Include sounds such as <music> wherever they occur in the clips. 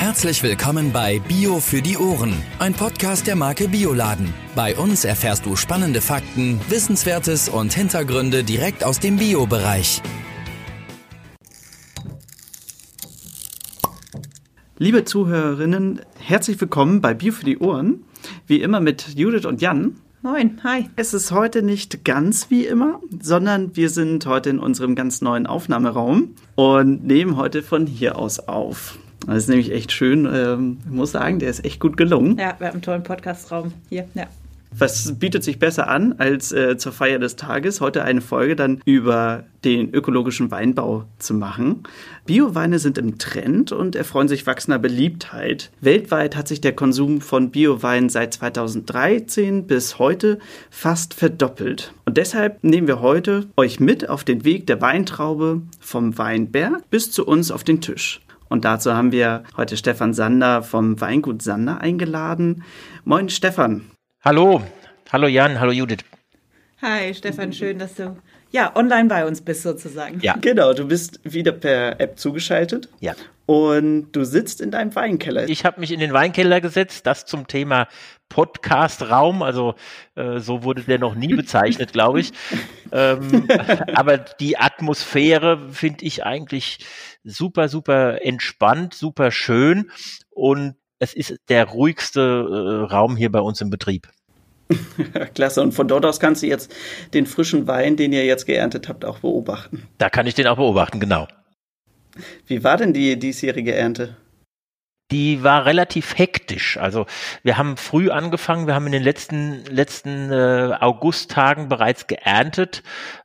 Herzlich willkommen bei Bio für die Ohren, ein Podcast der Marke Bioladen. Bei uns erfährst du spannende Fakten, Wissenswertes und Hintergründe direkt aus dem Bio-Bereich. Liebe Zuhörerinnen, herzlich willkommen bei Bio für die Ohren. Wie immer mit Judith und Jan. Moin, hi. Es ist heute nicht ganz wie immer, sondern wir sind heute in unserem ganz neuen Aufnahmeraum und nehmen heute von hier aus auf. Das ist nämlich echt schön. Ähm, ich muss sagen, der ist echt gut gelungen. Ja, wir haben einen tollen Podcastraum hier. Ja. Was bietet sich besser an, als äh, zur Feier des Tages heute eine Folge dann über den ökologischen Weinbau zu machen? Bioweine sind im Trend und erfreuen sich wachsender Beliebtheit. Weltweit hat sich der Konsum von Bioweinen seit 2013 bis heute fast verdoppelt. Und deshalb nehmen wir heute euch mit auf den Weg der Weintraube vom Weinberg bis zu uns auf den Tisch. Und dazu haben wir heute Stefan Sander vom Weingut Sander eingeladen. Moin Stefan. Hallo, hallo Jan, hallo Judith. Hi Stefan, schön, dass du ja online bei uns bist sozusagen. Ja. Genau, du bist wieder per App zugeschaltet. Ja. Und du sitzt in deinem Weinkeller. Ich habe mich in den Weinkeller gesetzt, das zum Thema Podcast-Raum, also äh, so wurde der noch nie bezeichnet, glaube ich. <laughs> ähm, aber die Atmosphäre finde ich eigentlich super, super entspannt, super schön und es ist der ruhigste äh, Raum hier bei uns im Betrieb. <laughs> Klasse. Und von dort aus kannst du jetzt den frischen Wein, den ihr jetzt geerntet habt, auch beobachten. Da kann ich den auch beobachten, genau. Wie war denn die diesjährige Ernte? Die war relativ hektisch. Also wir haben früh angefangen, wir haben in den letzten, letzten äh, Augusttagen bereits geerntet.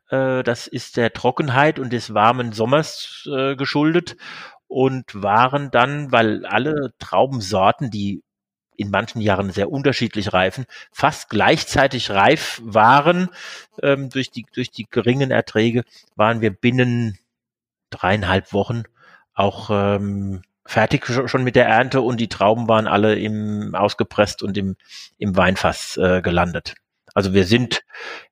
Äh, das ist der Trockenheit und des warmen Sommers äh, geschuldet und waren dann, weil alle Traubensorten, die in manchen Jahren sehr unterschiedlich reifen, fast gleichzeitig reif waren ähm, durch die durch die geringen Erträge, waren wir binnen dreieinhalb Wochen auch ähm, fertig schon mit der Ernte und die Trauben waren alle im ausgepresst und im im Weinfass äh, gelandet. Also wir sind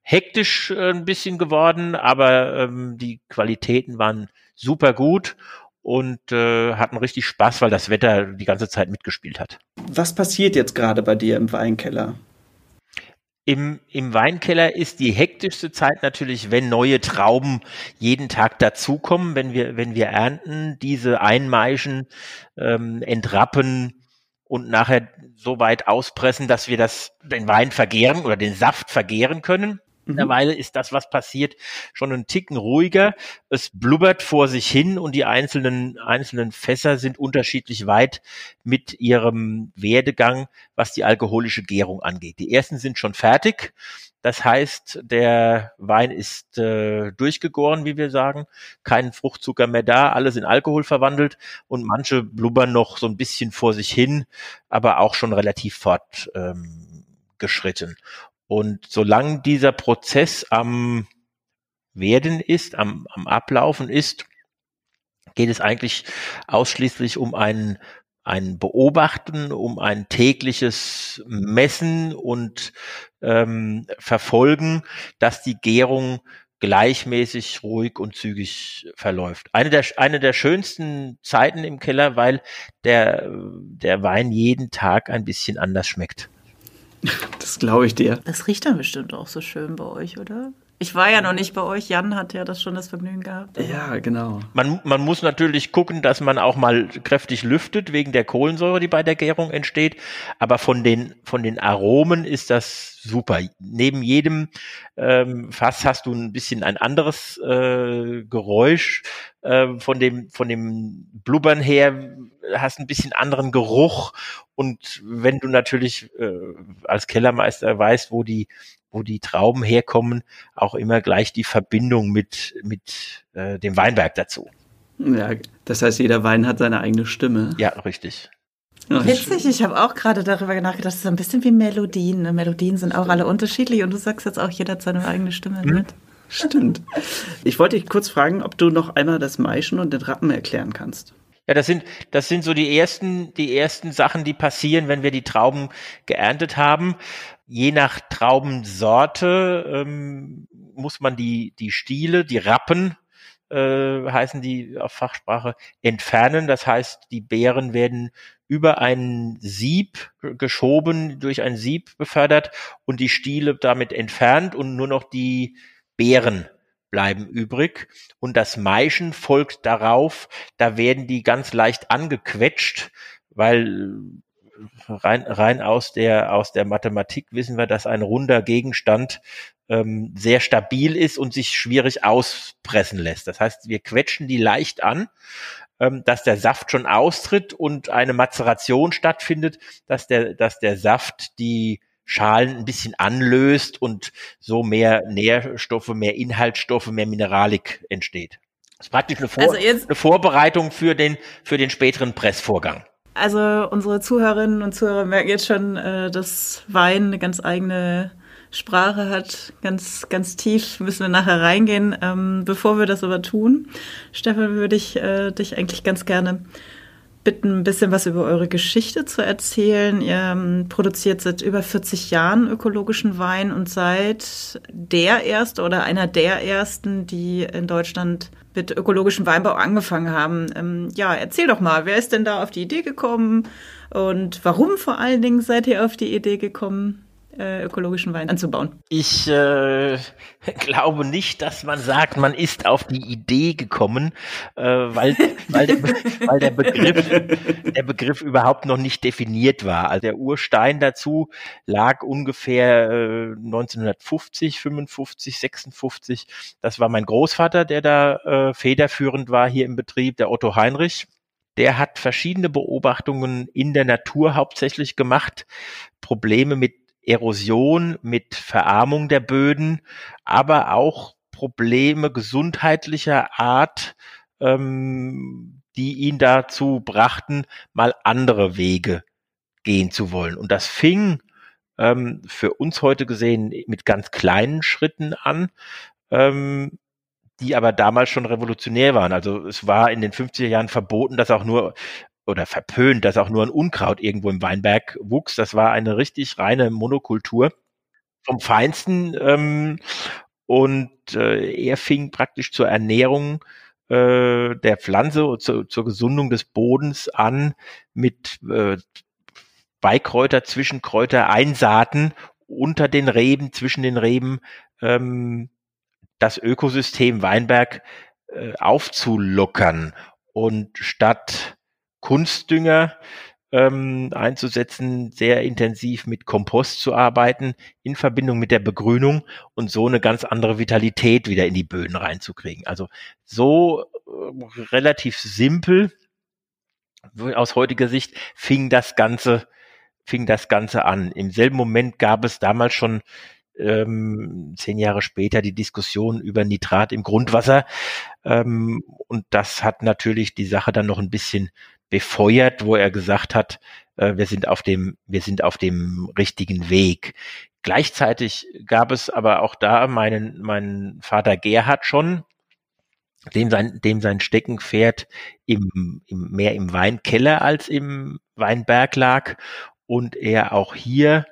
hektisch äh, ein bisschen geworden, aber ähm, die Qualitäten waren super gut und äh, hatten richtig Spaß, weil das Wetter die ganze Zeit mitgespielt hat. Was passiert jetzt gerade bei dir im Weinkeller? Im, Im Weinkeller ist die hektischste Zeit natürlich, wenn neue Trauben jeden Tag dazukommen, wenn wir, wenn wir ernten, diese einmeischen, ähm, entrappen und nachher so weit auspressen, dass wir das, den Wein vergehren oder den Saft vergehren können. Mittlerweile ist das, was passiert, schon ein Ticken ruhiger. Es blubbert vor sich hin und die einzelnen, einzelnen Fässer sind unterschiedlich weit mit ihrem Werdegang, was die alkoholische Gärung angeht. Die ersten sind schon fertig. Das heißt, der Wein ist äh, durchgegoren, wie wir sagen, kein Fruchtzucker mehr da, alles in Alkohol verwandelt und manche blubbern noch so ein bisschen vor sich hin, aber auch schon relativ fortgeschritten. Ähm, und solange dieser Prozess am Werden ist, am, am Ablaufen ist, geht es eigentlich ausschließlich um ein, ein Beobachten, um ein tägliches Messen und ähm, Verfolgen, dass die Gärung gleichmäßig, ruhig und zügig verläuft. Eine der, eine der schönsten Zeiten im Keller, weil der, der Wein jeden Tag ein bisschen anders schmeckt. Das glaube ich dir. Das riecht dann bestimmt auch so schön bei euch, oder? Ich war ja noch nicht bei euch. Jan hat ja das schon das Vergnügen gehabt. Ja, genau. Man, man muss natürlich gucken, dass man auch mal kräftig lüftet wegen der Kohlensäure, die bei der Gärung entsteht. Aber von den, von den Aromen ist das super. Neben jedem ähm, Fass hast du ein bisschen ein anderes äh, Geräusch. Äh, von dem, von dem Blubbern her hast ein bisschen anderen Geruch. Und wenn du natürlich äh, als Kellermeister weißt, wo die wo die Trauben herkommen, auch immer gleich die Verbindung mit, mit äh, dem Weinberg dazu. Ja, das heißt, jeder Wein hat seine eigene Stimme. Ja, richtig. Witzig, ich habe auch gerade darüber nachgedacht, das ist ein bisschen wie Melodien. Ne? Melodien sind auch alle unterschiedlich und du sagst jetzt auch, jeder hat seine eigene Stimme hm. mit. Stimmt. Ich wollte dich kurz fragen, ob du noch einmal das Maischen und den Rappen erklären kannst. Ja, das sind, das sind so die ersten, die ersten Sachen, die passieren, wenn wir die Trauben geerntet haben. Je nach Traubensorte ähm, muss man die, die Stiele, die Rappen äh, heißen die auf Fachsprache, entfernen. Das heißt, die Beeren werden über ein Sieb geschoben, durch ein Sieb befördert und die Stiele damit entfernt und nur noch die Beeren bleiben übrig. Und das Maischen folgt darauf, da werden die ganz leicht angequetscht, weil rein, rein aus der, aus der Mathematik wissen wir, dass ein runder Gegenstand ähm, sehr stabil ist und sich schwierig auspressen lässt. Das heißt, wir quetschen die leicht an, ähm, dass der Saft schon austritt und eine Mazeration stattfindet, dass der, dass der Saft die Schalen ein bisschen anlöst und so mehr Nährstoffe, mehr Inhaltsstoffe, mehr Mineralik entsteht. Das ist praktisch eine, Vor also eine Vorbereitung für den, für den späteren Pressvorgang. Also unsere Zuhörerinnen und Zuhörer merken jetzt schon, äh, dass Wein eine ganz eigene Sprache hat. Ganz, ganz tief müssen wir nachher reingehen. Ähm, bevor wir das aber tun, Stefan, würde ich äh, dich eigentlich ganz gerne bitten, ein bisschen was über eure Geschichte zu erzählen. Ihr ähm, produziert seit über 40 Jahren ökologischen Wein und seid der erste oder einer der ersten, die in Deutschland mit ökologischem Weinbau angefangen haben. Ähm, ja, erzähl doch mal, wer ist denn da auf die Idee gekommen und warum vor allen Dingen seid ihr auf die Idee gekommen? Äh, ökologischen Wein anzubauen? Ich äh, <laughs> glaube nicht, dass man sagt, man ist auf die Idee gekommen, äh, weil, weil, der, weil der, Begriff, der Begriff überhaupt noch nicht definiert war. Also der Urstein dazu lag ungefähr äh, 1950, 55, 56. Das war mein Großvater, der da äh, federführend war hier im Betrieb, der Otto Heinrich. Der hat verschiedene Beobachtungen in der Natur hauptsächlich gemacht, Probleme mit Erosion, mit Verarmung der Böden, aber auch Probleme gesundheitlicher Art, ähm, die ihn dazu brachten, mal andere Wege gehen zu wollen. Und das fing ähm, für uns heute gesehen mit ganz kleinen Schritten an, ähm, die aber damals schon revolutionär waren. Also es war in den 50er Jahren verboten, dass auch nur oder verpönt, dass auch nur ein Unkraut irgendwo im Weinberg wuchs. Das war eine richtig reine Monokultur vom Feinsten. Ähm, und äh, er fing praktisch zur Ernährung äh, der Pflanze, zu, zur Gesundung des Bodens an mit äh, Beikräuter, Zwischenkräuter, Einsaaten unter den Reben, zwischen den Reben, ähm, das Ökosystem Weinberg äh, aufzulockern. Und statt Kunstdünger ähm, einzusetzen, sehr intensiv mit Kompost zu arbeiten, in Verbindung mit der Begrünung und so eine ganz andere Vitalität wieder in die Böden reinzukriegen. Also so äh, relativ simpel aus heutiger Sicht fing das Ganze, fing das Ganze an. Im selben Moment gab es damals schon ähm, zehn Jahre später die Diskussion über Nitrat im Grundwasser. Ähm, und das hat natürlich die Sache dann noch ein bisschen befeuert, wo er gesagt hat, äh, wir sind auf dem, wir sind auf dem richtigen Weg. Gleichzeitig gab es aber auch da meinen, meinen Vater Gerhard schon, dem sein, dem sein Steckenpferd im, im, mehr im Weinkeller als im Weinberg lag und er auch hier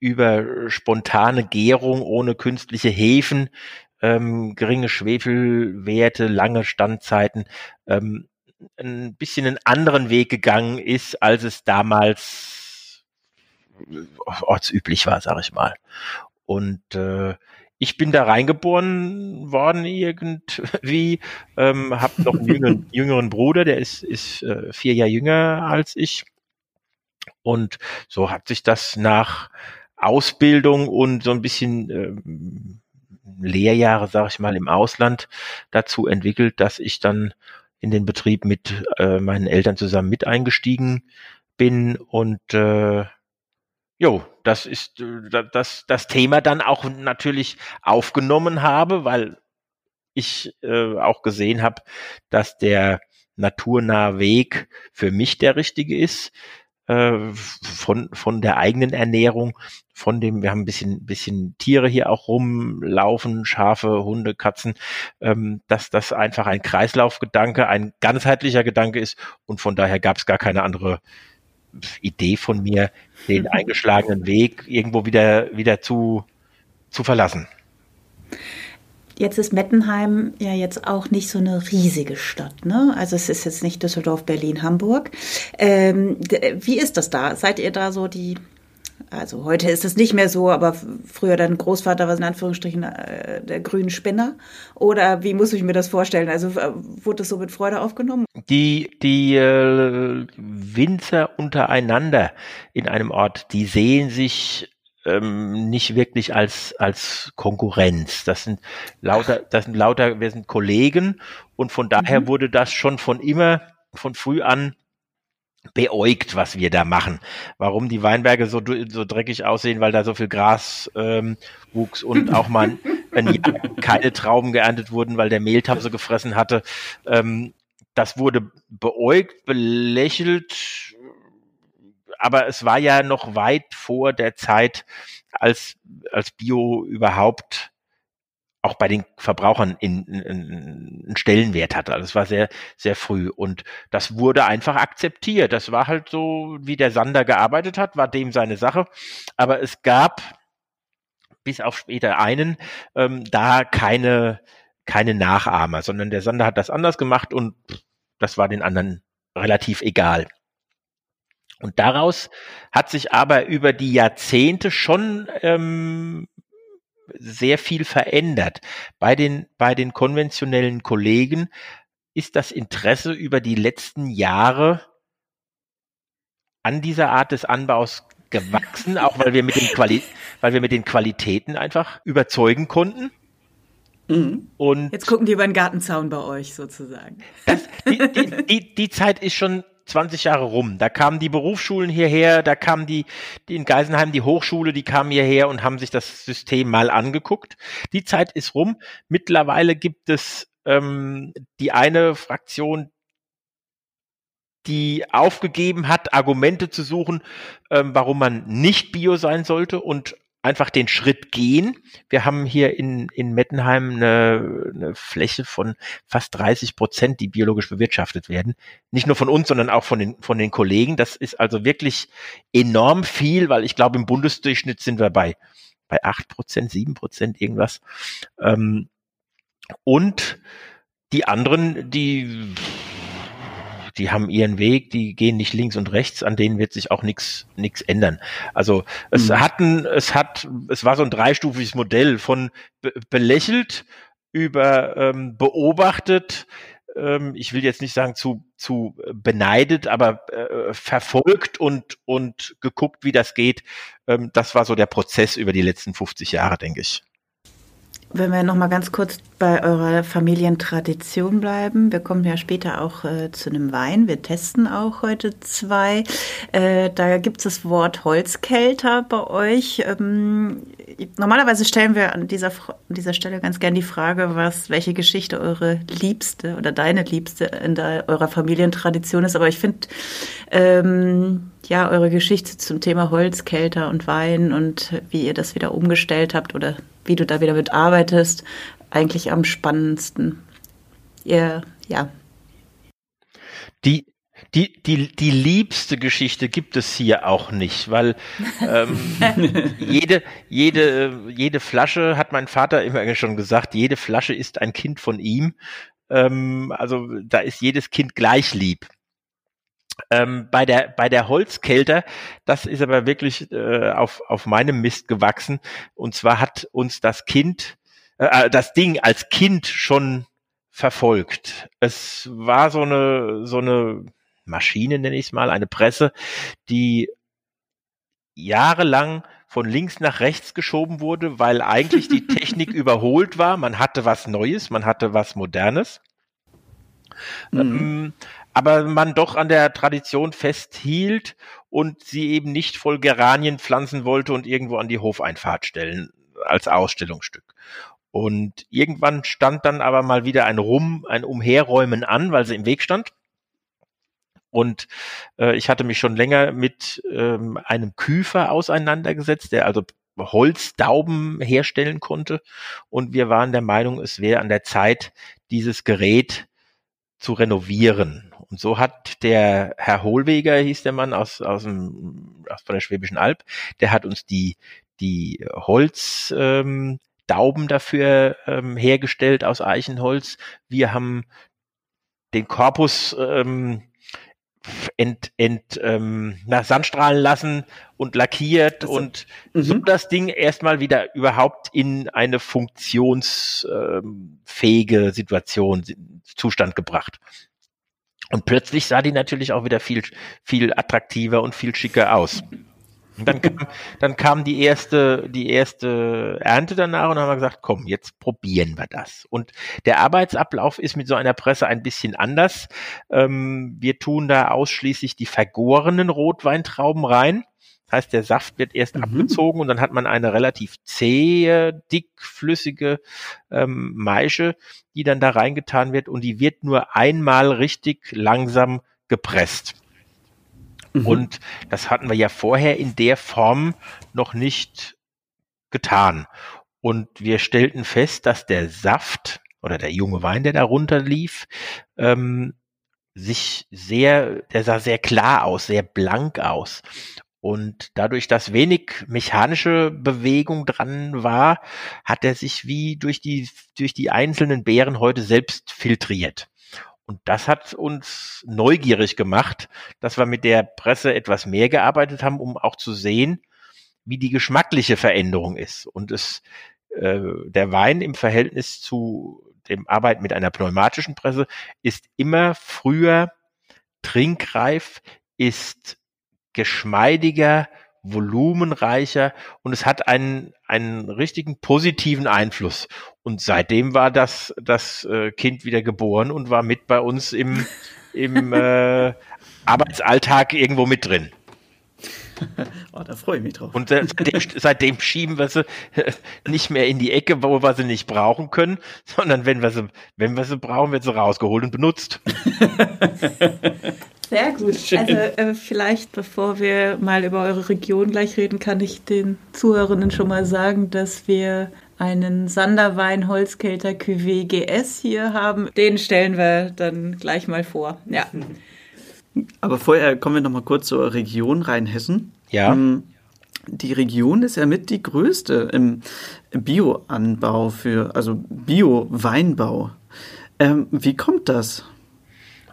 über spontane Gärung ohne künstliche Hefen, ähm, geringe Schwefelwerte, lange Standzeiten ähm, ein bisschen einen anderen Weg gegangen ist, als es damals ortsüblich war, sag ich mal. Und äh, ich bin da reingeboren worden irgendwie, ähm, habe noch einen jüngeren, <laughs> jüngeren Bruder, der ist, ist äh, vier Jahre jünger als ich. Und so hat sich das nach Ausbildung und so ein bisschen ähm, Lehrjahre, sag ich mal, im Ausland dazu entwickelt, dass ich dann in den Betrieb mit äh, meinen Eltern zusammen mit eingestiegen bin. Und äh, jo, das ist äh, das, das Thema dann auch natürlich aufgenommen habe, weil ich äh, auch gesehen habe, dass der naturnahe Weg für mich der richtige ist äh, von, von der eigenen Ernährung, von dem, wir haben ein bisschen, bisschen Tiere hier auch rumlaufen, Schafe, Hunde, Katzen, ähm, dass das einfach ein Kreislaufgedanke, ein ganzheitlicher Gedanke ist und von daher gab es gar keine andere Idee von mir, den <laughs> eingeschlagenen Weg irgendwo wieder, wieder zu, zu verlassen. Jetzt ist Mettenheim ja jetzt auch nicht so eine riesige Stadt, ne? Also es ist jetzt nicht Düsseldorf, Berlin, Hamburg. Ähm, wie ist das da? Seid ihr da so die also heute ist es nicht mehr so, aber früher dein Großvater war in Anführungsstrichen äh, der grüne Spinner. Oder wie muss ich mir das vorstellen? Also äh, wurde das so mit Freude aufgenommen? Die, die äh, Winzer untereinander in einem Ort, die sehen sich ähm, nicht wirklich als, als Konkurrenz. Das sind lauter, das sind lauter, wir sind Kollegen und von daher mhm. wurde das schon von immer, von früh an beäugt, was wir da machen. Warum die Weinberge so, so dreckig aussehen, weil da so viel Gras ähm, wuchs und auch mal Jahr <laughs> keine Trauben geerntet wurden, weil der Mehltau so gefressen hatte. Ähm, das wurde beäugt, belächelt, aber es war ja noch weit vor der Zeit, als, als Bio überhaupt auch bei den Verbrauchern in, in, in, einen Stellenwert hatte. Also es war sehr, sehr früh. Und das wurde einfach akzeptiert. Das war halt so, wie der Sander gearbeitet hat, war dem seine Sache. Aber es gab bis auf später einen ähm, da keine, keine Nachahmer, sondern der Sander hat das anders gemacht und das war den anderen relativ egal. Und daraus hat sich aber über die Jahrzehnte schon ähm, sehr viel verändert. Bei den, bei den konventionellen Kollegen ist das Interesse über die letzten Jahre an dieser Art des Anbaus gewachsen, auch weil wir mit den, Quali weil wir mit den Qualitäten einfach überzeugen konnten. Mhm. Und Jetzt gucken die über den Gartenzaun bei euch sozusagen. Das, die, die, die, die Zeit ist schon 20 Jahre rum. Da kamen die Berufsschulen hierher, da kamen die, die in Geisenheim die Hochschule, die kamen hierher und haben sich das System mal angeguckt. Die Zeit ist rum. Mittlerweile gibt es ähm, die eine Fraktion, die aufgegeben hat, Argumente zu suchen, ähm, warum man nicht Bio sein sollte und einfach den Schritt gehen. Wir haben hier in, in Mettenheim eine, eine Fläche von fast 30 Prozent, die biologisch bewirtschaftet werden. Nicht nur von uns, sondern auch von den, von den Kollegen. Das ist also wirklich enorm viel, weil ich glaube, im Bundesdurchschnitt sind wir bei, bei acht Prozent, sieben Prozent irgendwas. Ähm, und die anderen, die die haben ihren Weg, die gehen nicht links und rechts, an denen wird sich auch nichts nichts ändern. Also es mhm. hatten, es hat, es war so ein dreistufiges Modell von be belächelt über ähm, beobachtet, ähm, ich will jetzt nicht sagen zu zu beneidet, aber äh, verfolgt und und geguckt, wie das geht. Ähm, das war so der Prozess über die letzten 50 Jahre, denke ich. Wenn wir noch mal ganz kurz bei eurer Familientradition bleiben, wir kommen ja später auch äh, zu einem Wein. Wir testen auch heute zwei. Äh, da gibt es das Wort Holzkälter bei euch. Ähm, normalerweise stellen wir an dieser, an dieser Stelle ganz gern die Frage, was, welche Geschichte eure liebste oder deine liebste in der, eurer Familientradition ist. Aber ich finde, ähm, ja, eure Geschichte zum Thema Holzkälter und Wein und wie ihr das wieder umgestellt habt oder wie du da wieder mit arbeitest, eigentlich am spannendsten. Ihr, ja. Die, die, die, die liebste Geschichte gibt es hier auch nicht, weil ähm, <laughs> jede, jede, jede Flasche, hat mein Vater immer schon gesagt, jede Flasche ist ein Kind von ihm. Ähm, also da ist jedes Kind gleich lieb. Ähm, bei der bei der Holzkälter, das ist aber wirklich äh, auf auf meinem Mist gewachsen. Und zwar hat uns das Kind, äh, äh das Ding als Kind schon verfolgt. Es war so eine so eine Maschine nenne ich es mal, eine Presse, die jahrelang von links nach rechts geschoben wurde, weil eigentlich die Technik <laughs> überholt war. Man hatte was Neues, man hatte was Modernes. Mhm. Ähm, aber man doch an der Tradition festhielt und sie eben nicht voll Geranien pflanzen wollte und irgendwo an die Hofeinfahrt stellen als Ausstellungsstück. Und irgendwann stand dann aber mal wieder ein Rum, ein Umherräumen an, weil sie im Weg stand. Und äh, ich hatte mich schon länger mit ähm, einem Küfer auseinandergesetzt, der also Holzdauben herstellen konnte. Und wir waren der Meinung, es wäre an der Zeit, dieses Gerät zu renovieren. Und so hat der Herr Hohlweger, hieß der Mann aus, aus, dem, aus von der Schwäbischen Alb, der hat uns die, die Holz, ähm, Dauben dafür ähm, hergestellt aus Eichenholz. Wir haben den Korpus ähm, ent, ent, ähm, nach Sandstrahlen lassen und lackiert also, und -hmm. so das Ding erstmal wieder überhaupt in eine funktionsfähige Situation, Zustand gebracht. Und plötzlich sah die natürlich auch wieder viel, viel attraktiver und viel schicker aus. Und dann kam, dann kam die erste, die erste Ernte danach und haben wir gesagt, komm, jetzt probieren wir das. Und der Arbeitsablauf ist mit so einer Presse ein bisschen anders. Ähm, wir tun da ausschließlich die vergorenen Rotweintrauben rein. Das heißt, der Saft wird erst mhm. abgezogen und dann hat man eine relativ zähe, dickflüssige ähm, Maische, die dann da reingetan wird und die wird nur einmal richtig langsam gepresst. Mhm. Und das hatten wir ja vorher in der Form noch nicht getan. Und wir stellten fest, dass der Saft oder der junge Wein, der darunter lief, ähm, sich sehr, der sah sehr klar aus, sehr blank aus. Und dadurch, dass wenig mechanische Bewegung dran war, hat er sich wie durch die, durch die einzelnen Beeren heute selbst filtriert. Und das hat uns neugierig gemacht, dass wir mit der Presse etwas mehr gearbeitet haben, um auch zu sehen, wie die geschmackliche Veränderung ist. Und es, äh, der Wein im Verhältnis zu dem Arbeit mit einer pneumatischen Presse ist immer früher trinkreif, ist geschmeidiger, volumenreicher und es hat einen, einen richtigen positiven Einfluss. Und seitdem war das, das äh, Kind wieder geboren und war mit bei uns im, im <laughs> äh, Arbeitsalltag irgendwo mit drin. <laughs> Oh, da freue ich mich drauf. Und seitdem, <laughs> seitdem schieben wir sie nicht mehr in die Ecke, wo wir sie nicht brauchen können, sondern wenn wir sie, wenn wir sie brauchen, wird sie rausgeholt und benutzt. Sehr <laughs> gut. Schön. Also äh, vielleicht, bevor wir mal über eure Region gleich reden, kann ich den Zuhörerinnen schon mal sagen, dass wir einen Sanderwein Holzkelter Cuvée GS hier haben. Den stellen wir dann gleich mal vor. Ja. <laughs> Aber vorher kommen wir noch mal kurz zur Region Rheinhessen. Ja. Ähm, die Region ist ja mit die größte im Bioanbau für, also Bio-Weinbau. Ähm, wie kommt das?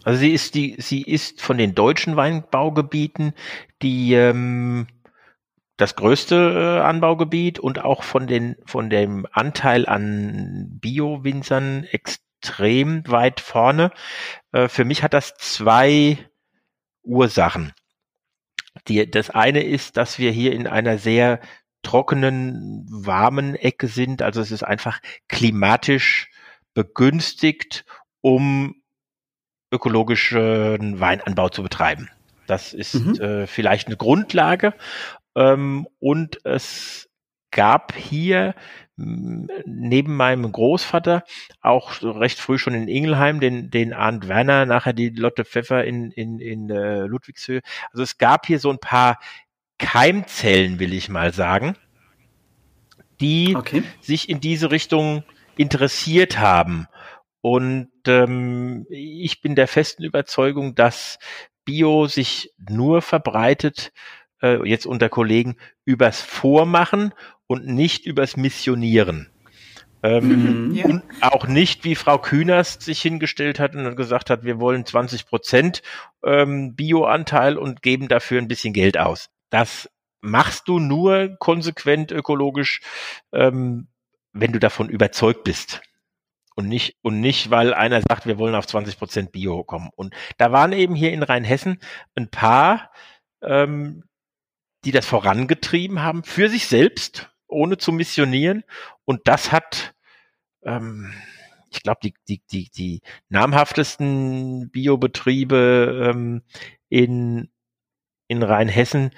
Also sie ist die, sie ist von den deutschen Weinbaugebieten die ähm, das größte äh, Anbaugebiet und auch von den von dem Anteil an Bio-Winzern extrem weit vorne. Äh, für mich hat das zwei Ursachen. Die, das eine ist, dass wir hier in einer sehr trockenen, warmen Ecke sind. Also es ist einfach klimatisch begünstigt, um ökologischen Weinanbau zu betreiben. Das ist mhm. äh, vielleicht eine Grundlage. Ähm, und es gab hier neben meinem Großvater auch recht früh schon in Ingelheim den, den Arndt Werner, nachher die Lotte Pfeffer in, in, in äh, Ludwigshöhe. Also es gab hier so ein paar Keimzellen, will ich mal sagen, die okay. sich in diese Richtung interessiert haben. Und ähm, ich bin der festen Überzeugung, dass Bio sich nur verbreitet, äh, jetzt unter Kollegen, übers Vormachen und nicht übers Missionieren. Ähm, mhm, <laughs> ja. Und auch nicht, wie Frau Kühners sich hingestellt hat und gesagt hat, wir wollen 20 Prozent ähm, Bioanteil und geben dafür ein bisschen Geld aus. Das machst du nur konsequent ökologisch, ähm, wenn du davon überzeugt bist und nicht und nicht, weil einer sagt, wir wollen auf 20 Prozent Bio kommen. Und da waren eben hier in Rheinhessen ein paar, ähm, die das vorangetrieben haben für sich selbst, ohne zu missionieren. Und das hat, ähm, ich glaube, die, die, die, die namhaftesten Biobetriebe ähm, in, in Rheinhessen,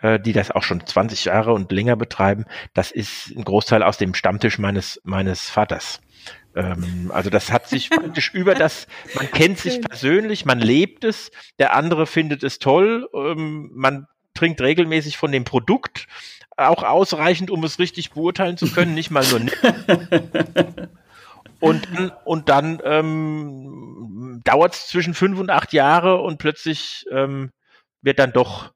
äh, die das auch schon 20 Jahre und länger betreiben, das ist ein Großteil aus dem Stammtisch meines, meines Vaters. Ähm, also das hat sich praktisch über das, man <laughs> kennt sich persönlich, man lebt es, der andere findet es toll, ähm, man trinkt regelmäßig von dem Produkt, auch ausreichend, um es richtig beurteilen zu können, nicht mal nur <laughs> Und, und dann ähm, dauert es zwischen fünf und acht Jahre und plötzlich ähm, wird dann doch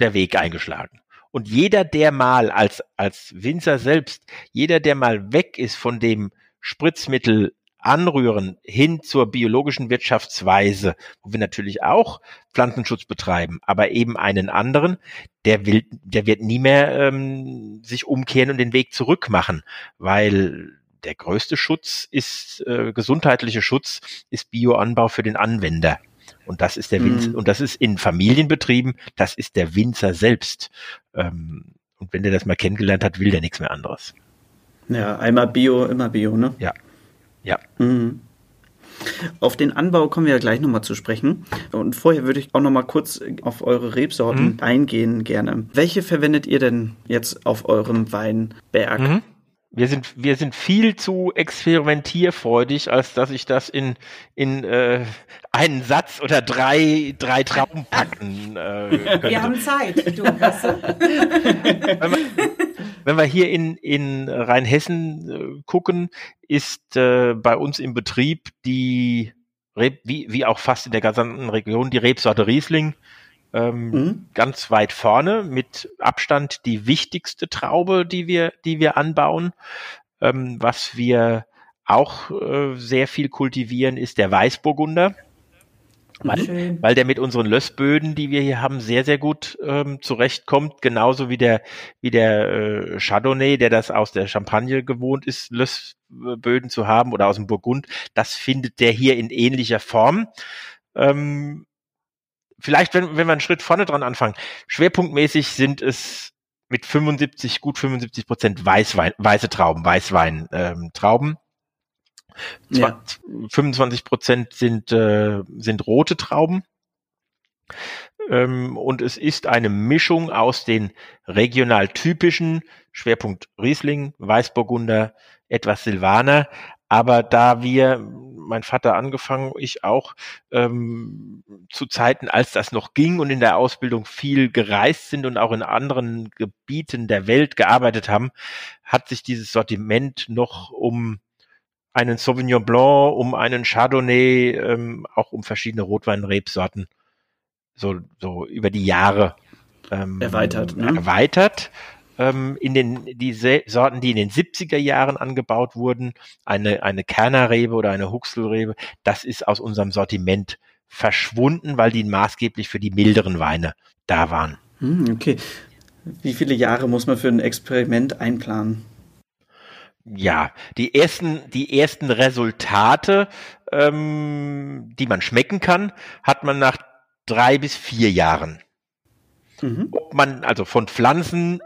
der Weg eingeschlagen. Und jeder, der mal als, als Winzer selbst, jeder, der mal weg ist von dem Spritzmittel anrühren hin zur biologischen Wirtschaftsweise, wo wir natürlich auch Pflanzenschutz betreiben, aber eben einen anderen, der will, der wird nie mehr ähm, sich umkehren und den Weg zurück machen, weil der größte Schutz ist äh, gesundheitliche Schutz ist Bioanbau für den Anwender. Und das ist der Winzer, mhm. und das ist in Familienbetrieben, das ist der Winzer selbst. Ähm, und wenn der das mal kennengelernt hat, will der nichts mehr anderes. Ja, einmal Bio, immer Bio, ne? Ja. Ja. Mhm. Auf den Anbau kommen wir ja gleich nochmal zu sprechen. Und vorher würde ich auch nochmal kurz auf eure Rebsorten mhm. eingehen gerne. Welche verwendet ihr denn jetzt auf eurem Weinberg? Mhm. Wir sind, wir sind viel zu experimentierfreudig, als dass ich das in, in äh, einen Satz oder drei, drei Trauben packen äh, könnte. <laughs> Wir haben Zeit, du, weißt <laughs> wenn, wir, wenn wir hier in, in Rheinhessen äh, gucken, ist äh, bei uns im Betrieb die, Reb, wie, wie auch fast in der gesamten Region, die Rebsorte Riesling ähm, mhm. ganz weit vorne, mit Abstand die wichtigste Traube, die wir, die wir anbauen. Ähm, was wir auch äh, sehr viel kultivieren, ist der Weißburgunder. Weil, weil der mit unseren Lössböden, die wir hier haben, sehr, sehr gut ähm, zurechtkommt. Genauso wie der, wie der äh, Chardonnay, der das aus der Champagne gewohnt ist, Lössböden zu haben oder aus dem Burgund. Das findet der hier in ähnlicher Form. Ähm, vielleicht, wenn, wenn wir einen Schritt vorne dran anfangen, schwerpunktmäßig sind es mit 75, gut 75 Prozent Weißwein, weiße Trauben, Weißwein ähm, Trauben. Ja. 25 Prozent sind, äh, sind rote Trauben. Ähm, und es ist eine Mischung aus den regional typischen Schwerpunkt Riesling, Weißburgunder, etwas Silvaner, aber da wir, mein Vater angefangen, ich auch, ähm, zu Zeiten, als das noch ging und in der Ausbildung viel gereist sind und auch in anderen Gebieten der Welt gearbeitet haben, hat sich dieses Sortiment noch um einen Sauvignon Blanc, um einen Chardonnay, ähm, auch um verschiedene Rotweinrebsorten so, so über die Jahre ähm, erweitert. Ne? Erweitert ähm, in den die Sorten, die in den 70er Jahren angebaut wurden, eine eine Kernerrebe oder eine Huxelrebe, das ist aus unserem Sortiment verschwunden, weil die maßgeblich für die milderen Weine da waren. Hm, okay. Wie viele Jahre muss man für ein Experiment einplanen? Ja, die ersten, die ersten Resultate, ähm, die man schmecken kann, hat man nach drei bis vier Jahren. Mhm. Ob man also von Pflanzen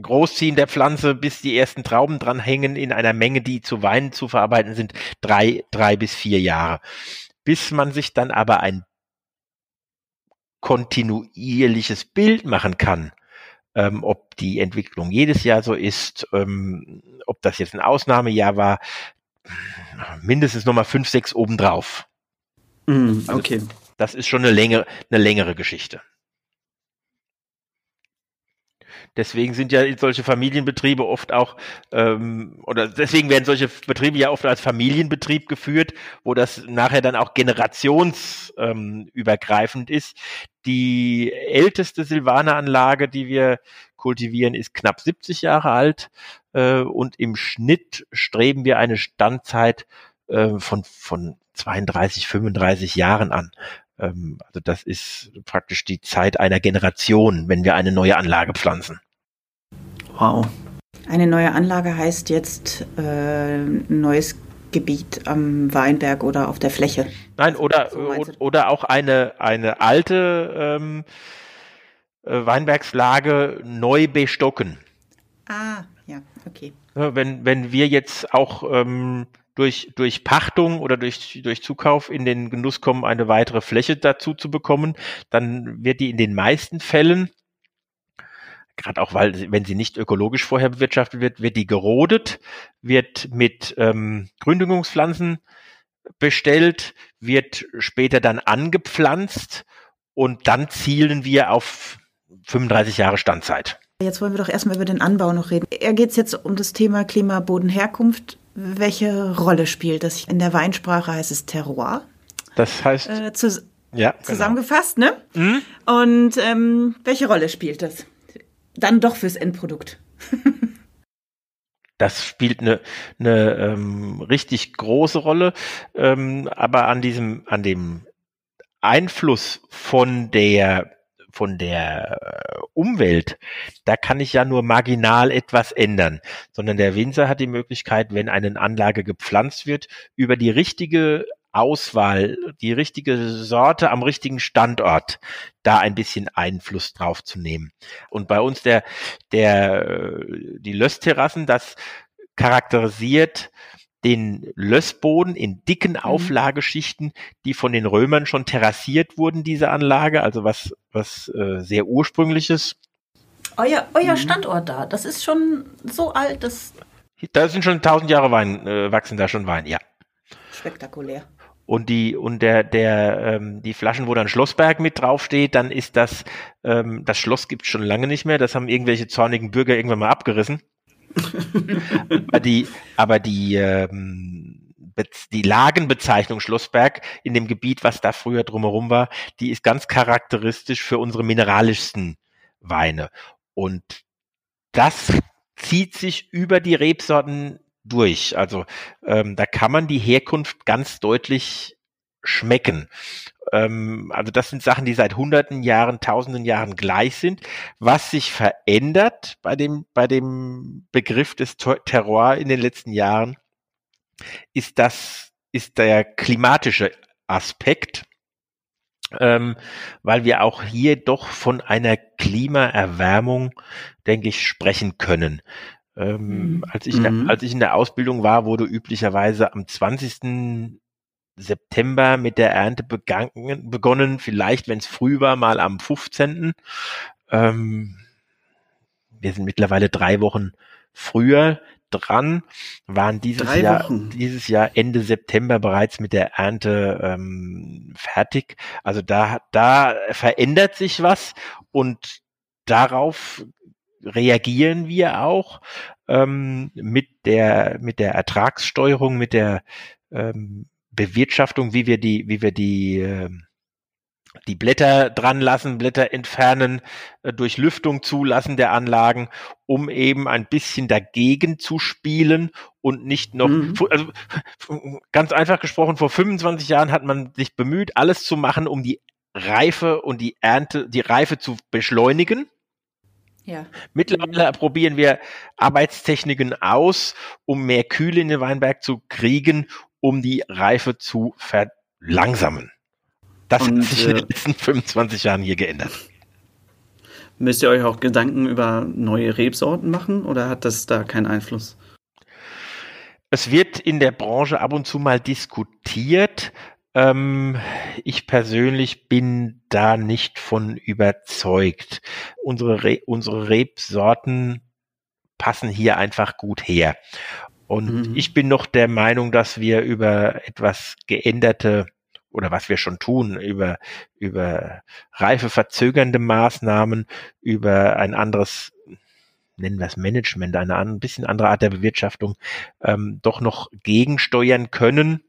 Großziehen der Pflanze, bis die ersten Trauben dranhängen in einer Menge, die zu Wein zu verarbeiten sind, drei, drei bis vier Jahre. Bis man sich dann aber ein kontinuierliches Bild machen kann, ähm, ob die Entwicklung jedes Jahr so ist, ähm, ob das jetzt ein Ausnahmejahr war, mindestens nochmal fünf, sechs obendrauf. Mm, okay. Also, das ist schon eine längere, eine längere Geschichte. Deswegen sind ja solche Familienbetriebe oft auch, ähm, oder deswegen werden solche Betriebe ja oft als Familienbetrieb geführt, wo das nachher dann auch generationsübergreifend ähm, ist. Die älteste Silvaneranlage, die wir kultivieren, ist knapp 70 Jahre alt äh, und im Schnitt streben wir eine Standzeit äh, von, von 32, 35 Jahren an. Ähm, also das ist praktisch die Zeit einer Generation, wenn wir eine neue Anlage pflanzen. Wow. Eine neue Anlage heißt jetzt äh, neues Gebiet am Weinberg oder auf der Fläche. Nein, oder, so oder auch eine, eine alte ähm, äh, Weinbergslage neu bestocken. Ah, ja, okay. Wenn, wenn wir jetzt auch ähm, durch, durch Pachtung oder durch, durch Zukauf in den Genuss kommen, eine weitere Fläche dazu zu bekommen, dann wird die in den meisten Fällen, gerade auch weil, wenn sie nicht ökologisch vorher bewirtschaftet wird, wird die gerodet, wird mit ähm, Gründungspflanzen bestellt, wird später dann angepflanzt und dann zielen wir auf 35 Jahre Standzeit. Jetzt wollen wir doch erstmal über den Anbau noch reden. Er geht jetzt um das Thema Klima, Boden, Herkunft. Welche Rolle spielt das? In der Weinsprache heißt es Terroir. Das heißt. Äh, zu, ja, genau. zusammengefasst, ne? Mhm. Und ähm, welche Rolle spielt das dann doch fürs Endprodukt. <laughs> Das spielt eine, eine ähm, richtig große Rolle, ähm, aber an diesem, an dem Einfluss von der von der äh, Umwelt, da kann ich ja nur marginal etwas ändern, sondern der Winzer hat die Möglichkeit, wenn eine Anlage gepflanzt wird, über die richtige Auswahl, die richtige Sorte am richtigen Standort, da ein bisschen Einfluss drauf zu nehmen. Und bei uns der, der, äh, die Lössterrassen, das charakterisiert den Lössboden in dicken mhm. Auflageschichten, die von den Römern schon terrassiert wurden, diese Anlage, also was, was äh, sehr ursprüngliches. Euer, euer mhm. Standort da, das ist schon so alt, dass. Da sind schon tausend Jahre Wein, äh, wachsen da schon Wein, ja. Spektakulär. Und die, und der, der, ähm, die Flaschen, wo dann Schlossberg mit draufsteht, dann ist das, ähm, das Schloss gibt's schon lange nicht mehr, das haben irgendwelche zornigen Bürger irgendwann mal abgerissen <laughs> aber die, aber die, ähm, die Lagenbezeichnung Schlossberg in dem Gebiet, was da früher drumherum war, die ist ganz charakteristisch für unsere mineralischsten Weine. Und das zieht sich über die Rebsorten durch. Also ähm, da kann man die Herkunft ganz deutlich schmecken. Ähm, also das sind Sachen, die seit hunderten Jahren, tausenden Jahren gleich sind. Was sich verändert bei dem, bei dem Begriff des Terroir in den letzten Jahren, ist das, ist der klimatische Aspekt. Ähm, weil wir auch hier doch von einer Klimaerwärmung, denke ich, sprechen können. Ähm, mhm. als, ich, mhm. als ich in der Ausbildung war, wurde üblicherweise am 20. September mit der Ernte begangen, begonnen, vielleicht, wenn es früh war, mal am 15. Ähm, wir sind mittlerweile drei Wochen früher dran, waren dieses drei Jahr, Wochen. dieses Jahr Ende September bereits mit der Ernte ähm, fertig. Also da, da verändert sich was und darauf reagieren wir auch ähm, mit der mit der Ertragssteuerung, mit der ähm, Bewirtschaftung, wie wir die, wie wir die, äh, die Blätter dran lassen, Blätter entfernen, äh, durch Lüftung zulassen der Anlagen, um eben ein bisschen dagegen zu spielen und nicht noch, mhm. also ganz einfach gesprochen, vor 25 Jahren hat man sich bemüht, alles zu machen, um die Reife und die Ernte, die Reife zu beschleunigen. Ja. Mittlerweile probieren wir Arbeitstechniken aus, um mehr Kühle in den Weinberg zu kriegen, um die Reife zu verlangsamen. Das Und, hat sich in den äh, letzten 25 Jahren hier geändert. Müsst ihr euch auch Gedanken über neue Rebsorten machen oder hat das da keinen Einfluss? Es wird in der Branche ab und zu mal diskutiert. Ähm, ich persönlich bin da nicht von überzeugt. Unsere, Re unsere Rebsorten passen hier einfach gut her. Und mhm. ich bin noch der Meinung, dass wir über etwas geänderte oder was wir schon tun, über, über reife verzögernde Maßnahmen, über ein anderes, nennen wir es Management, eine ein bisschen andere Art der Bewirtschaftung, ähm, doch noch gegensteuern können,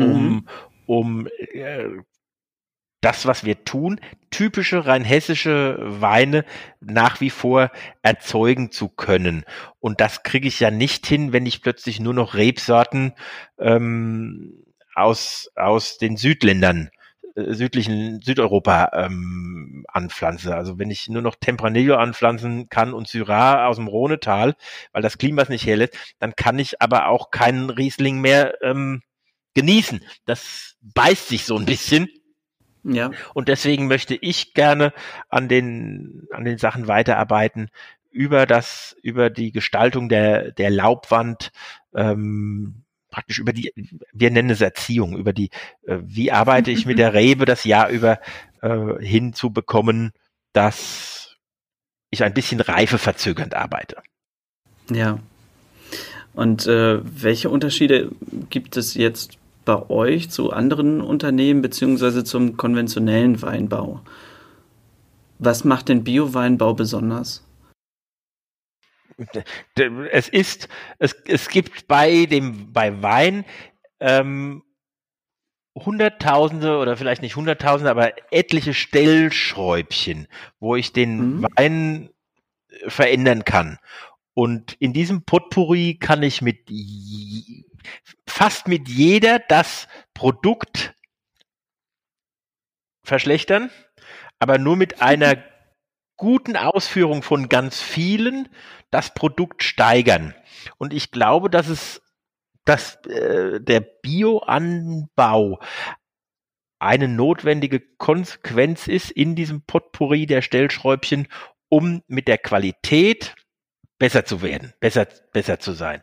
um, mhm. um äh, das, was wir tun, typische rein hessische Weine nach wie vor erzeugen zu können. Und das kriege ich ja nicht hin, wenn ich plötzlich nur noch Rebsorten ähm, aus, aus den Südländern äh, südlichen Südeuropa ähm, anpflanze. Also wenn ich nur noch Tempranillo anpflanzen kann und Syrah aus dem Rhonetal, weil das Klima es nicht herlässt, dann kann ich aber auch keinen Riesling mehr ähm, genießen. Das beißt sich so ein bisschen. Ja. Und deswegen möchte ich gerne an den, an den Sachen weiterarbeiten über das, über die Gestaltung der, der Laubwand, ähm, praktisch über die, wir nennen es Erziehung, über die, äh, wie arbeite ich mit der <laughs> Rebe das Jahr über äh, hinzubekommen, dass ich ein bisschen reifeverzögernd arbeite. Ja. Und äh, welche Unterschiede gibt es jetzt bei euch zu anderen Unternehmen beziehungsweise zum konventionellen Weinbau? Was macht den Bio-Weinbau besonders? Es ist, es, es gibt bei dem, bei Wein ähm, Hunderttausende oder vielleicht nicht Hunderttausende, aber etliche Stellschräubchen, wo ich den mhm. Wein verändern kann. Und in diesem Potpourri kann ich mit fast mit jeder das Produkt verschlechtern, aber nur mit einer guten Ausführung von ganz vielen das Produkt steigern. Und ich glaube, dass es dass äh, der Bioanbau eine notwendige Konsequenz ist in diesem Potpourri der Stellschräubchen, um mit der Qualität besser zu werden, besser, besser zu sein.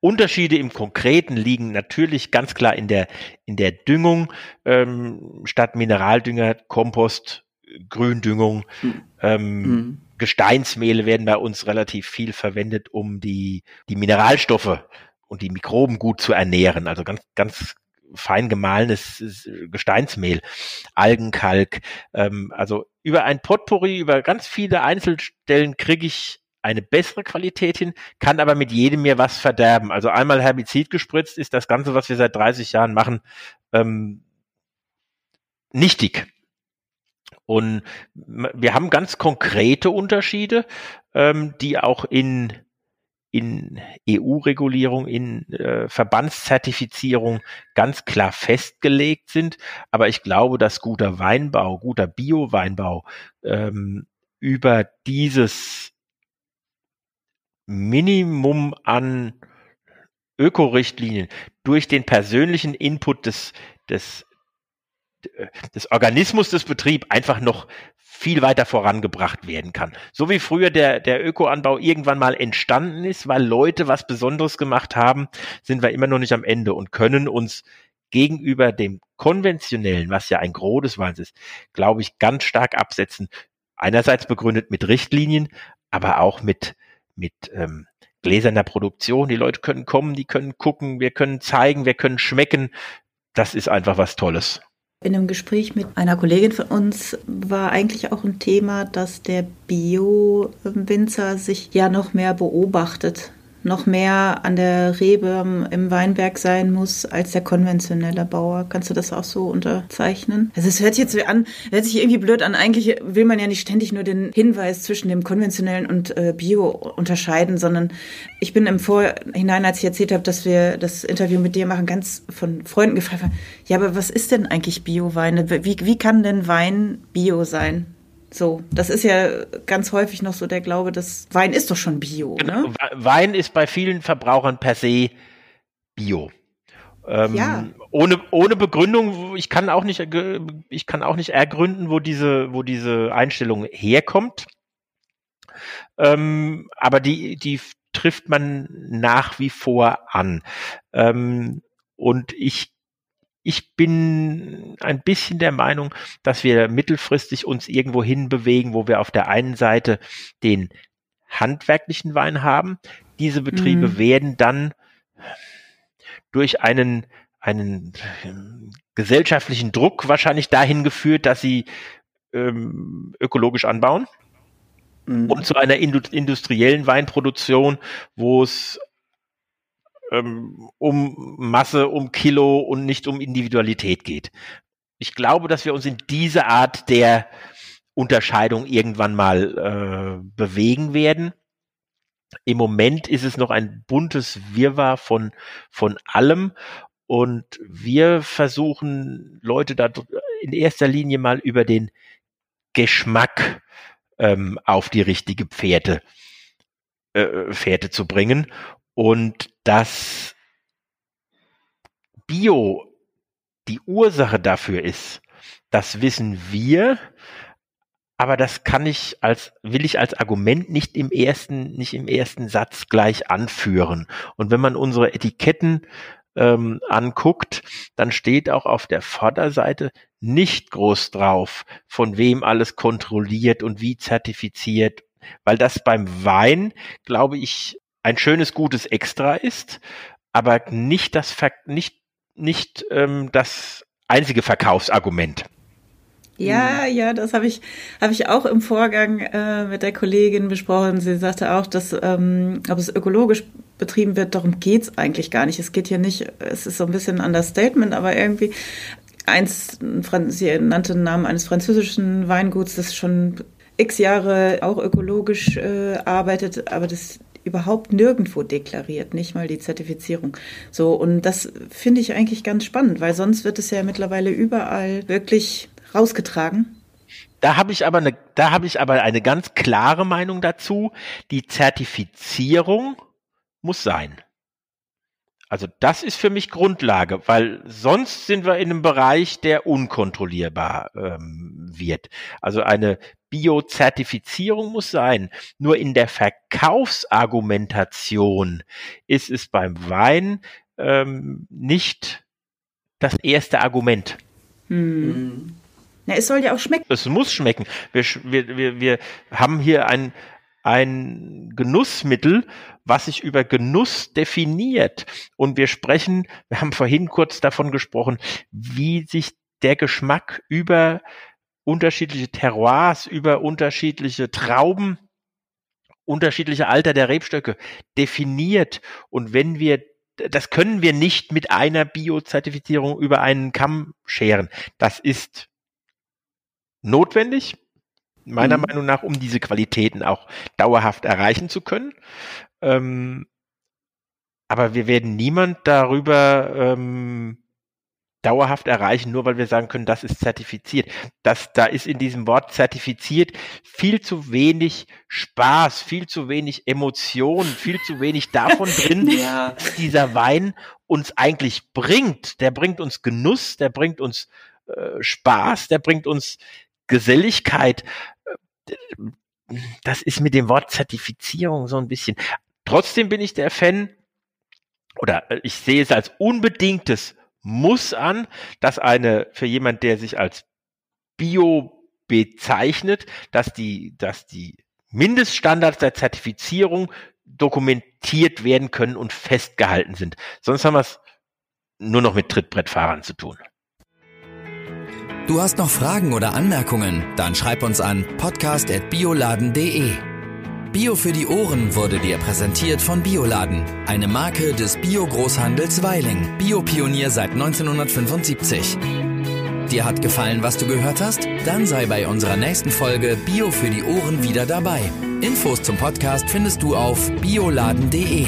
Unterschiede im Konkreten liegen natürlich ganz klar in der, in der Düngung, ähm, statt Mineraldünger, Kompost, Gründüngung, mhm. Ähm, mhm. Gesteinsmehle werden bei uns relativ viel verwendet, um die, die Mineralstoffe und die Mikroben gut zu ernähren. Also ganz, ganz fein gemahlenes Gesteinsmehl, Algenkalk. Ähm, also über ein Potpourri, über ganz viele Einzelstellen kriege ich eine bessere Qualität hin, kann aber mit jedem mir was verderben. Also einmal Herbizid gespritzt ist das Ganze, was wir seit 30 Jahren machen, ähm, nichtig. Und wir haben ganz konkrete Unterschiede, ähm, die auch in in EU-Regulierung, in äh, Verbandszertifizierung ganz klar festgelegt sind. Aber ich glaube, dass guter Weinbau, guter Bio-Weinbau ähm, über dieses Minimum an Ökorichtlinien durch den persönlichen Input des, des, des Organismus des Betriebs einfach noch viel weiter vorangebracht werden kann. So wie früher der, der Ökoanbau irgendwann mal entstanden ist, weil Leute was Besonderes gemacht haben, sind wir immer noch nicht am Ende und können uns gegenüber dem konventionellen, was ja ein Gros des Weins ist, glaube ich, ganz stark absetzen. Einerseits begründet mit Richtlinien, aber auch mit mit ähm, gläserner Produktion. Die Leute können kommen, die können gucken, wir können zeigen, wir können schmecken. Das ist einfach was Tolles. In einem Gespräch mit einer Kollegin von uns war eigentlich auch ein Thema, dass der Bio-Winzer sich ja noch mehr beobachtet noch mehr an der Rebe im Weinberg sein muss als der konventionelle Bauer. Kannst du das auch so unterzeichnen? Also es hört sich jetzt an, hört sich irgendwie blöd an. Eigentlich will man ja nicht ständig nur den Hinweis zwischen dem konventionellen und äh, Bio unterscheiden, sondern ich bin im Vorhinein, als ich erzählt habe, dass wir das Interview mit dir machen, ganz von Freunden gefragt, ja, aber was ist denn eigentlich Bio-Weine? Wie, wie kann denn Wein Bio sein? So, das ist ja ganz häufig noch so der Glaube, dass Wein ist doch schon Bio. Genau. Ne? Wein ist bei vielen Verbrauchern per se Bio. Ähm, ja. Ohne, ohne Begründung, ich kann auch nicht, ich kann auch nicht ergründen, wo diese, wo diese Einstellung herkommt. Ähm, aber die, die trifft man nach wie vor an. Ähm, und ich ich bin ein bisschen der Meinung, dass wir mittelfristig uns irgendwo hin bewegen, wo wir auf der einen Seite den handwerklichen Wein haben. Diese Betriebe mhm. werden dann durch einen, einen ähm, gesellschaftlichen Druck wahrscheinlich dahin geführt, dass sie ähm, ökologisch anbauen mhm. und zu einer industriellen Weinproduktion, wo es ähm, um Masse, um Kilo und nicht um Individualität geht. Ich glaube, dass wir uns in diese Art der Unterscheidung irgendwann mal äh, bewegen werden. Im Moment ist es noch ein buntes Wirrwarr von, von allem und wir versuchen Leute da in erster Linie mal über den Geschmack ähm, auf die richtige Pferde, äh, Fährte zu bringen und dass Bio die Ursache dafür ist, das wissen wir, aber das kann ich als, will ich als Argument nicht im ersten, nicht im ersten Satz gleich anführen. Und wenn man unsere Etiketten ähm, anguckt, dann steht auch auf der Vorderseite nicht groß drauf, von wem alles kontrolliert und wie zertifiziert, weil das beim Wein, glaube ich, ein schönes, gutes Extra ist, aber nicht das, Ver nicht, nicht ähm, das einzige Verkaufsargument. Ja, ja, das habe ich, habe ich auch im Vorgang äh, mit der Kollegin besprochen. Sie sagte auch, dass ähm, ob es ökologisch betrieben wird, darum geht's eigentlich gar nicht. Es geht hier nicht, es ist so ein bisschen ein Understatement, aber irgendwie eins, sie nannte den Namen eines französischen Weinguts, das schon x Jahre auch ökologisch äh, arbeitet, aber das überhaupt nirgendwo deklariert, nicht mal die Zertifizierung. So, und das finde ich eigentlich ganz spannend, weil sonst wird es ja mittlerweile überall wirklich rausgetragen. Da habe ich aber eine, ich aber eine ganz klare Meinung dazu. Die Zertifizierung muss sein. Also das ist für mich Grundlage, weil sonst sind wir in einem Bereich, der unkontrollierbar ähm, wird. Also eine Biozertifizierung muss sein. Nur in der Verkaufsargumentation ist es beim Wein ähm, nicht das erste Argument. Hm. Na, es soll ja auch schmecken. Es muss schmecken. Wir, wir, wir, wir haben hier ein, ein Genussmittel, was sich über Genuss definiert. Und wir sprechen, wir haben vorhin kurz davon gesprochen, wie sich der Geschmack über unterschiedliche Terroirs, über unterschiedliche Trauben, unterschiedliche Alter der Rebstöcke definiert. Und wenn wir das können wir nicht mit einer Biozertifizierung über einen Kamm scheren. Das ist notwendig, meiner mhm. Meinung nach, um diese Qualitäten auch dauerhaft erreichen zu können. Ähm, aber wir werden niemand darüber ähm, dauerhaft erreichen, nur weil wir sagen können, das ist zertifiziert. Das, da ist in diesem Wort zertifiziert viel zu wenig Spaß, viel zu wenig Emotion, viel zu wenig davon drin, <laughs> ja. was dieser Wein uns eigentlich bringt. Der bringt uns Genuss, der bringt uns äh, Spaß, der bringt uns Geselligkeit. Das ist mit dem Wort Zertifizierung so ein bisschen. Trotzdem bin ich der Fan, oder äh, ich sehe es als unbedingtes Muss an, dass eine, für jemand, der sich als Bio bezeichnet, dass die, dass die Mindeststandards der Zertifizierung dokumentiert werden können und festgehalten sind. Sonst haben wir es nur noch mit Trittbrettfahrern zu tun. Du hast noch Fragen oder Anmerkungen? Dann schreib uns an podcast.bioladen.de. Bio für die Ohren wurde dir präsentiert von Bioladen, eine Marke des Bio-Großhandels Weiling, Biopionier seit 1975. Dir hat gefallen, was du gehört hast? Dann sei bei unserer nächsten Folge Bio für die Ohren wieder dabei. Infos zum Podcast findest du auf bioladen.de.